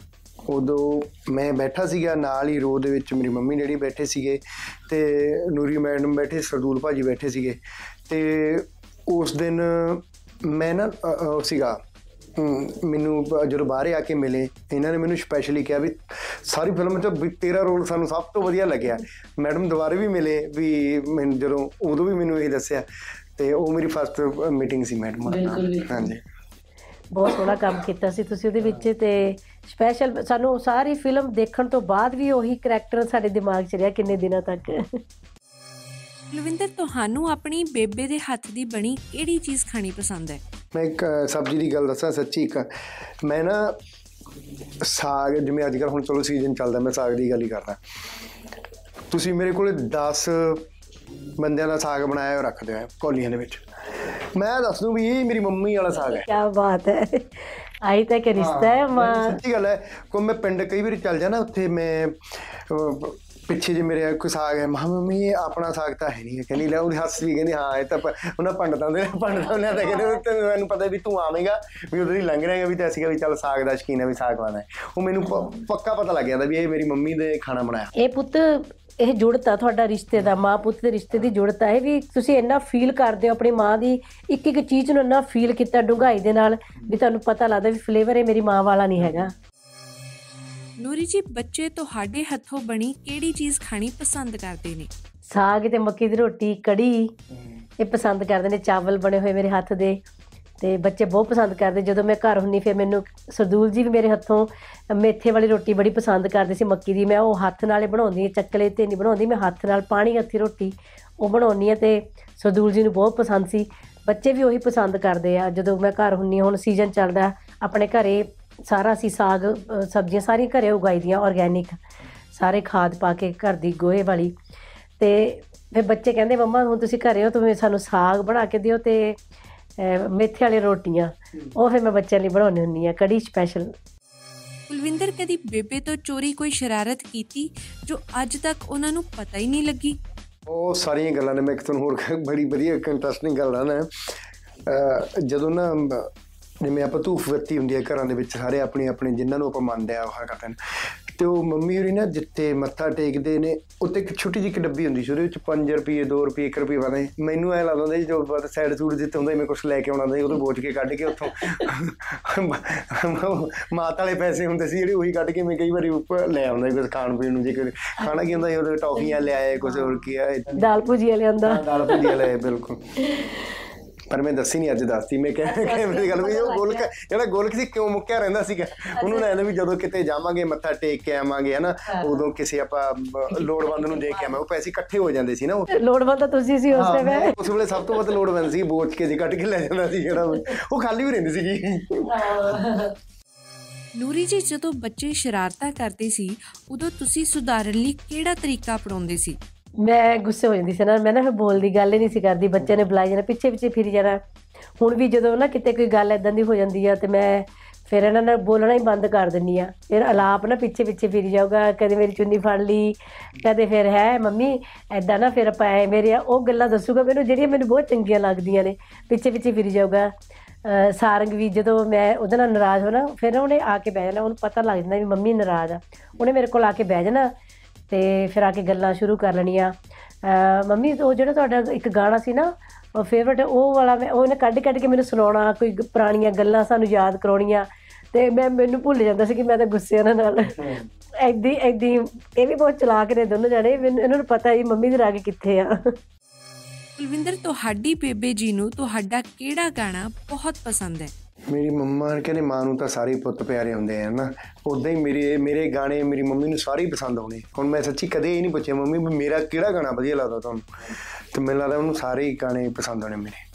ਉਦੋਂ ਮੈਂ ਬੈਠਾ ਸੀਗਾ ਨਾਲ ਹੀ ਰੋ ਦੇ ਵਿੱਚ ਮੇਰੀ ਮੰਮੀ ਡੈਡੀ ਬੈਠੇ ਸੀਗੇ ਤੇ ਨੂਰੀ ਮੈਡਮ ਬੈਠੇ ਸਰਦੂਲ ਭਾਜੀ ਬੈਠੇ ਸੀਗੇ ਤੇ ਉਸ ਦਿਨ ਮੈਂ ਨਾ ਸੀਗਾ ਮੈਨੂੰ ਜਦੋਂ ਬਾਹਰ ਆ ਕੇ ਮਿਲੇ ਇਹਨਾਂ ਨੇ ਮੈਨੂੰ ਸਪੈਸ਼ਲੀ ਕਿਹਾ ਵੀ ਸਾਰੀ ਫਿਲਮ 'ਚ ਵੀ ਤੇਰਾ ਰੋਲ ਸਾਨੂੰ ਸਭ ਤੋਂ ਵਧੀਆ ਲੱਗਿਆ। ਮੈਡਮ ਦੁਬਾਰੇ ਵੀ ਮਿਲੇ ਵੀ ਮੈਨੂੰ ਜਦੋਂ ਉਦੋਂ ਵੀ ਮੈਨੂੰ ਇਹ ਦੱਸਿਆ ਤੇ ਉਹ ਮੇਰੀ ਫਸਟ ਮੀਟਿੰਗ ਸੀ ਮੈਡਮ ਨਾਲ। ਹਾਂਜੀ। ਬਹੁਤ ਸੋਹਣਾ ਕੰਮ ਕੀਤਾ ਸੀ ਤੁਸੀਂ ਉਹਦੇ ਵਿੱਚ ਤੇ ਸਪੈਸ਼ਲ ਸਾਨੂੰ ਸਾਰੀ ਫਿਲਮ ਦੇਖਣ ਤੋਂ ਬਾਅਦ ਵੀ ਉਹੀ ਕਰੈਕਟਰ ਸਾਡੇ ਦਿਮਾਗ 'ਚ ਰਿਹਾ ਕਿੰਨੇ ਦਿਨਾਂ ਤੱਕ। ਕੁਲਵਿੰਦਰ ਤੁਹਾਨੂੰ ਆਪਣੀ ਬੇਬੇ ਦੇ ਹੱਥ ਦੀ ਬਣੀ ਕਿਹੜੀ ਚੀਜ਼ ਖਾਣੀ ਪਸੰਦ ਹੈ? ਮੈਂ ਇੱਕ ਸਬਜ਼ੀ ਦੀ ਗੱਲ ਦੱਸਾਂ ਸੱਚੀ ਇੱਕ। ਮੈਂ ਨਾ ਸਾਗ ਜਿਵੇਂ ਅੱਜ ਕੱਲ੍ਹ ਹੁਣ ਚਲੋ ਸੀਜ਼ਨ ਚੱਲਦਾ ਮੈਂ ਸਾਗ ਦੀ ਗੱਲ ਹੀ ਕਰਦਾ। ਤੁਸੀਂ ਮੇਰੇ ਕੋਲੇ 10 ਬੰਦਿਆਂ ਦਾ ਸਾਗ ਬਣਾਇਆ ਹੋਇਆ ਰੱਖ ਦਿਓ ਕੌਲੀਆਂ ਦੇ ਵਿੱਚ। ਮੈਂ ਦੱਸ ਦੂੰ ਵੀ ਇਹ ਮੇਰੀ ਮੰਮੀ ਵਾਲਾ ਸਾਗ ਹੈ। ਕੀ ਬਾਤ ਹੈ। ਆਈ ਤਾਂ ਕਿ ਰਿਸ਼ਤਾ ਹੈ ਮਾਂ। ਸੱਚੀ ਗੱਲ ਹੈ ਕੋਈ ਮੈਂ ਪਿੰਡ ਕਈ ਵਾਰੀ ਚੱਲ ਜਾਣਾ ਉੱਥੇ ਮੈਂ ਪਿੱਛੇ ਜੇ ਮੇਰੇ ਕੋਈ ਸਾਗ ਹੈ ਮਾਂ ਮੰਮੀ ਇਹ ਆਪਣਾ ਸਾਗ ਤਾਂ ਹੈ ਨਹੀਂ ਕਹਿੰਦੀ ਲੈ ਉਹਦੀ ਹੱਸ ਵੀ ਕਹਿੰਦੀ ਹਾਂ ਇਹ ਤਾਂ ਉਹਨਾਂ ਪੰਡਤਾਂ ਦੇ ਪੰਡਤਾਂ ਨੇ ਤਾਂ ਕਹਿੰਦੇ ਉਹ ਮੈਨੂੰ ਪਤਾ ਵੀ ਤੂੰ ਆਵੇਂਗਾ ਵੀ ਉਧਰ ਹੀ ਲੰਘ ਰਹੇਗਾ ਵੀ ਤਾਂ ਅਸੀਂ ਵੀ ਚੱਲ ਸਾਗ ਦਾ ਸ਼ਕੀਨ ਹੈ ਵੀ ਸਾਗ ਖਾਣਾ ਹੈ। ਉਹ ਮੈਨੂੰ ਪੱਕਾ ਪਤਾ ਲੱਗ ਜਾਂਦਾ ਵੀ ਇਹ ਮੇਰੀ ਮੰਮੀ ਦੇ ਖਾਣਾ ਬਣਾਇਆ। ਇਹ ਪੁੱਤ ਇਹ ਜੁੜਤਾ ਤੁਹਾਡਾ ਰਿਸ਼ਤੇ ਦਾ ਮਾਂ ਪੁੱਤ ਦੇ ਰਿਸ਼ਤੇ ਦੀ ਜੁੜਤ ਹੈ ਵੀ ਤੁਸੀਂ ਇੰਨਾ ਫੀਲ ਕਰਦੇ ਹੋ ਆਪਣੀ ਮਾਂ ਦੀ ਇੱਕ ਇੱਕ ਚੀਜ਼ ਨੂੰ ਇੰਨਾ ਫੀਲ ਕੀਤਾ ਡੂੰਘਾਈ ਦੇ ਨਾਲ ਵੀ ਤੁਹਾਨੂੰ ਪਤਾ ਲੱਗਦਾ ਵੀ ਫਲੇਵਰ ਇਹ ਮੇਰੀ ਮਾਂ ਵਾਲਾ ਨਹੀਂ ਹੈਗਾ। ਨੂਰੀ ਜੀ ਬੱਚੇ ਤੁਹਾਡੇ ਹੱਥੋਂ ਬਣੀ ਕਿਹੜੀ ਚੀਜ਼ ਖਾਣੀ ਪਸੰਦ ਕਰਦੇ ਨੇ? ਸਾਗ ਤੇ ਮੱਕੀ ਦੀ ਰੋਟੀ ਕੜੀ ਇਹ ਪਸੰਦ ਕਰਦੇ ਨੇ ਚਾਵਲ ਬਣੇ ਹੋਏ ਮੇਰੇ ਹੱਥ ਦੇ। ਤੇ ਬੱਚੇ ਬਹੁਤ ਪਸੰਦ ਕਰਦੇ। ਜਦੋਂ ਮੈਂ ਘਰ ਹੁੰਨੀ ਫਿਰ ਮੈਨੂੰ ਸਰਦੂਲ ਜੀ ਵੀ ਮੇਰੇ ਹੱਥੋਂ ਮੇਥੇ ਵਾਲੀ ਰੋਟੀ ਬੜੀ ਪਸੰਦ ਕਰਦੇ ਸੀ ਮੱਕੀ ਦੀ। ਮੈਂ ਉਹ ਹੱਥ ਨਾਲੇ ਬਣਾਉਂਦੀ ਹਾਂ ਚੱਕਲੇ ਤੇ ਨਹੀਂ ਬਣਾਉਂਦੀ। ਮੈਂ ਹੱਥ ਨਾਲ ਪਾਣੀ ਹੱਥੀ ਰੋਟੀ ਉਹ ਬਣਾਉਂਦੀ ਹਾਂ ਤੇ ਸਰਦੂਲ ਜੀ ਨੂੰ ਬਹੁਤ ਪਸੰਦ ਸੀ। ਬੱਚੇ ਵੀ ਉਹੀ ਪਸੰਦ ਕਰਦੇ ਆ। ਜਦੋਂ ਮੈਂ ਘਰ ਹੁੰਨੀ ਹਾਂ, ਹੁਣ ਸੀਜ਼ਨ ਚੱਲਦਾ ਆਪਣੇ ਘਰੇ ਸਾਰਾ ਅਸੀਂ ਸਾਗ ਅ, ਸਬਜ਼ੀਆਂ ਸਾਰੀਆਂ ਘਰੇ ਉਗਾਈ ਦੀਆਂ ਆਰਗੈਨਿਕ ਸਾਰੇ ਖਾਦ ਪਾ ਕੇ ਘਰ ਦੀ ਗੋਹੇ ਵਾਲੀ। ਤੇ ਫਿਰ ਬੱਚੇ ਕਹਿੰਦੇ ਮੰਮਾ ਹੁਣ ਤੁਸੀਂ ਘਰੇ ਹੋ ਤੁਸੀਂ ਸਾਨੂੰ ਸਾਗ ਬਣਾ ਕੇ ਦਿਓ ਤੇ ਅਹ, ਮੇਥੇ ਵਾਲੀ ਰੋਟੀਆਂ ਉਹ ਫਿਰ ਮੈਂ ਬੱਚਿਆਂ ਲਈ ਬਣਾਉਣੀ ਹੁੰਦੀ ਆ ਕੜੀ ਸਪੈਸ਼ਲ ਕੁਲਵਿੰਦਰ ਕਦੀ ਬੇਬੇ ਤੋਂ ਚੋਰੀ ਕੋਈ ਸ਼ਰਾਰਤ ਕੀਤੀ ਜੋ ਅੱਜ ਤੱਕ ਉਹਨਾਂ ਨੂੰ ਪਤਾ ਹੀ ਨਹੀਂ ਲੱਗੀ? ਉਹ ਸਾਰੀਆਂ ਗੱਲਾਂ ਨੇ ਮੈਂ ਇੱਕ ਤੁਹਾਨੂੰ ਹੋਰ ਬੜੀ ਵਧੀਆ ਇੰਟਰਸਟਿੰਗ ਗੱਲ ਅਹ ਜਦੋਂ ਨਾ ਜਿਵੇਂ ਆਪਾਂ ਧੂਫ ਬੱਤੀ ਹੁੰਦੀ ਹੈ ਘਰਾਂ ਦੇ ਵਿੱਚ ਸਾਰੇ ਆਪਣੇ ਆਪਣੇ ਜਿਨ੍ਹਾਂ ਨੂੰ ਆਪਾਂ ਮੰਨਦੇ ਆ ਉਹ ਕਰਦੇ ਨੇ। ਤੇ ਉਹ ਮੰਮੀ ਹੋਰੀ ਨਾ ਜਿੱਤੇ ਮੱਥਾ ਟੇਕਦੇ ਨੇ ਉੱਤੇ ਇੱਕ ਛੋਟੀ ਜਿਹੀ ਡੱਬੀ ਹੁੰਦੀ ਸੀ ਉਹਦੇ ਵਿੱਚ 5 ਰੁਪਏ 2 ਰੁਪਏ 1 ਰੁਪਏ ਪਾਉਂਦੇ ਮੈਨੂੰ ਐ ਲੱਗਦਾ ਹੁੰਦਾ ਜੋ ਬਾਤ ਸਾਈਡ ਸੂਟ ਜਿੱਤੇ ਹੁੰਦਾ ਮੈਂ ਕੁਝ ਲੈ ਕੇ ਆਉਣਾ ਹੁੰਦਾ ਸੀ ਉਹਨੂੰ ਬੋਚ ਕੇ ਕੱਢ ਕੇ ਉੱਥੋਂ [laughs] ਮਾਤ ਵਾਲੇ ਪੈਸੇ ਹੁੰਦੇ ਸੀ ਜਿਹੜੇ ਉਹੀ ਕੱਢ ਕੇ ਮੈਂ ਕਈ ਵਾਰੀ ਉੱਪਰ ਲੈ ਆਉਂਦਾ ਕੁਝ ਖਾਣ ਪੀਣ ਨੂੰ ਜੇ ਕੋਈ ਖਾਣਾ ਕੀ ਹੁੰਦਾ ਸੀ ਉਹਦੇ ਟੌਫੀਆਂ ਲੈ ਆਏ ਕੁਝ ਹੋਰ ਕੀ ਆ ਦਾਲ ਭੁਜੀਆ ਲਿਆਂਦਾ। ਦਾਲ ਭੁਜੀਆ ਲੈ ਬਿਲਕੁਲ। ਪਰ ਮੈਂ ਦੱਸੀ ਨਹੀਂ ਅੱਜ ਦੱਸਤੀ ਮੈਂ ਕਹਿ ਕਿ ਮੇਰੀ ਗੱਲ ਵੀ ਉਹ ਗੋਲਕ ਜਿਹੜਾ ਗੋਲਕ ਸੀ ਕਿਉਂ ਮੁੱਕਿਆ ਰਹਿੰਦਾ ਸੀਗਾ? ਉਹਨੂੰ ਨਾ ਵੀ ਜਦੋਂ ਕਿਤੇ ਜਾਵਾਂਗੇ ਮੱਥਾ ਟੇਕ ਕੇ ਆਵਾਂਗੇ ਹਨਾ ਉਦੋਂ ਕਿਸੇ ਆਪਾਂ ਲੋੜਵੰਦ ਨੂੰ ਦੇ ਕੇ ਆਵਾਂ ਉਹ ਪੈਸੇ ਇਕੱਠੇ ਹੋ ਜਾਂਦੇ ਸੀ ਨਾ ਉਹ। ਲੋੜਵੰਦ ਤਾਂ ਤੁਸੀਂ ਸੀ ਉਸ ਮੈਂ ਉਸ ਵੇਲੇ ਸਭ ਤੋਂ ਵੱਧ ਲੋੜਵੰਦ ਸੀ ਬੋਚ ਕੇ ਜੀ ਕੱਢ ਕੇ ਲੈ ਜਾਂਦਾ ਸੀ ਜਿਹੜਾ। ਉਹ। ਖਾਲੀ ਵੀ ਰਹਿੰਦੀ ਸੀਗੀ। ਨੂਰੀ ਜੀ ਜਦੋਂ ਬੱਚੇ ਸ਼ਰਾਰਤਾਂ ਕਰਦੇ ਸੀ ਉਦੋਂ ਤੁਸੀਂ ਸੁਧਾਰਨ ਲਈ ਕਿਹੜਾ ਤਰੀਕਾ ਅਪਣਾਉਂਦੇ ਸੀ? ਮੈਂ ਗੁੱਸੇ ਹੋ ਜਾਂਦੀ ਸੀ ਨਾ, ਮੈਂ ਨਾ ਫਿਰ ਬੋਲਦੀ ਗੱਲ ਹੀ ਨਹੀਂ ਸੀ ਕਰਦੀ ਬੱਚੇ ਨੇ ਬੁਲਾਈ ਜਾਣਾ, ਪਿੱਛੇ ਪਿੱਛੇ ਫਿਰੀ ਜਾਣਾ। ਹੁਣ ਵੀ ਜਦੋਂ ਨਾ ਕਿਤੇ ਕੋਈ ਗੱਲ ਇਦਾਂ ਦੀ ਹੋ ਜਾਂਦੀ ਆ ਤੇ ਮੈਂ ਫਿਰ ਇਹਨਾਂ ਨਾਲ ਬੋਲਣਾ ਹੀ ਬੰਦ ਕਰ ਦਿੰਨੀ ਆ। ਫਿਰ ਅਲਾਪ ਨਾ ਪਿੱਛੇ ਪਿੱਛੇ ਫਿਰੀ ਜਾਊਗਾ, ਕਦੇ ਮੇਰੀ ਚੁੰਨੀ ਫੜ ਲਈ, ਕਦੇ ਫਿਰ ਹੈ ਮੰਮੀ ਐਦਾਂ ਨਾ ਫਿਰ ਆਪਾਂ ਐ ਮੇਰੇ ਆ ਉਹ ਗੱਲਾਂ ਦੱਸੂਗਾ ਮੈਨੂੰ, ਜਿਹੜੀਆਂ ਮੈਨੂੰ ਬਹੁਤ ਚੰਗੀਆਂ ਲੱਗਦੀਆਂ ਨੇ, ਪਿੱਛੇ ਪਿੱਛੇ ਫਿਰੀ ਜਾਊਗਾ। ਅਹ ਸਾਰੰਗ ਵੀ ਜਦੋਂ ਮੈਂ ਉਹਦੇ ਨਾਲ ਨਾਰਾਜ਼ ਹੋਣਾ, ਫਿਰ ਉਹਨੇ ਆ ਕੇ ਬਹਿ ਜਾਣਾ, ਉਹਨੂੰ ਪਤਾ ਲੱਗ ਜਾਂਦਾ ਵੀ ਮੰਮੀ ਨਾਰਾਜ਼ ਆ। ਉਹਨੇ ਮੇਰੇ ਕੋਲ ਆ ਕੇ ਬਹਿ ਜਾਣਾ ਤੇ ਫਿਰ ਆ ਕੇ ਗੱਲਾਂ ਸ਼ੁਰੂ ਕਰ ਲੈਣੀਆਂ। ਅਹ ਮੰਮੀ, ਉਹ ਜਿਹੜਾ ਤੁਹਾਡਾ ਇੱਕ ਗਾਣਾ ਸੀ ਨਾ, ਉਹ ਫੇਵਰਟ ਉਹ ਵਾਲਾ ਮੈਂ ਉਹਨੇ ਕੱਢ ਕੱਢ ਕੇ ਮੈਨੂੰ ਸੁਣਾਉਣਾ, ਕੋਈ ਗ- ਪੁਰਾਣੀਆਂ ਗੱਲਾਂ ਸਾਨੂੰ ਯਾਦ ਕਰਾਉਣੀਆਂ। ਤੇ ਮੈਂ, ਮੈਨੂੰ ਭੁੱਲ ਜਾਂਦਾ ਸੀ ਕਿ ਮੈਂ ਤਾਂ ਗੁੱਸੇ ਉਹਨਾਂ ਨਾਲ। ਐਦੀ ਐਦੀ, ਇਹ ਵੀ ਬਹੁਤ ਚਲਾਕ ਨੇ ਦੋਨੋਂ ਜਣੇ, ਮੈਨੂੰ, ਇਹਨਾਂ ਨੂੰ ਪਤਾ ਹੀ ਮੰਮੀ ਦੇ ਰਾਗ ਕਿੱਥੇ ਆ। ਕੁਲਵਿੰਦਰ, ਤੁਹਾਡੀ ਬੇਬੇ ਜੀ ਨੂੰ ਤੁਹਾਡਾ ਕਿਹੜਾ ਗਾਣਾ ਬਹੁਤ ਪਸੰਦ ਹੈ? ਮੇਰੀ ਮੰਮਾ ਨੇ ਕਹਿੰਦੇ, ਮਾਂ ਨੂੰ ਤਾਂ ਸਾਰੇ ਹੀ ਪੁੱਤ ਪਿਆਰੇ ਹੁੰਦੇ ਆ ਨਾ। ਉਦਾਂ ਹੀ ਮੇਰੇ ਮੇਰੇ ਗਾਣੇ ਮੇਰੀ ਮੰਮੀ ਨੂੰ ਸਾਰੇ ਹੀ ਪਸੰਦ ਆਉਣੇ। ਹੁਣ ਮੈਂ ਸੱਚੀ ਕਦੇ ਇਹ ਨਹੀਂ ਪੁੱਛਿਆ, ਮੰਮੀ ਵੀ ਮੇਰਾ ਕਿਹੜਾ ਗਾਣਾ ਵਧੀਆ ਲੱਗਦਾ ਤੁਹਾਨੂੰ? ਤੇ ਮੈਨੂੰ ਲੱਗਦਾ ਉਹਨੂੰ ਸਾਰੇ ਹੀ ਗਾਣੇ ਪਸੰਦ ਆਉਣੇ ਮੇਰੇ।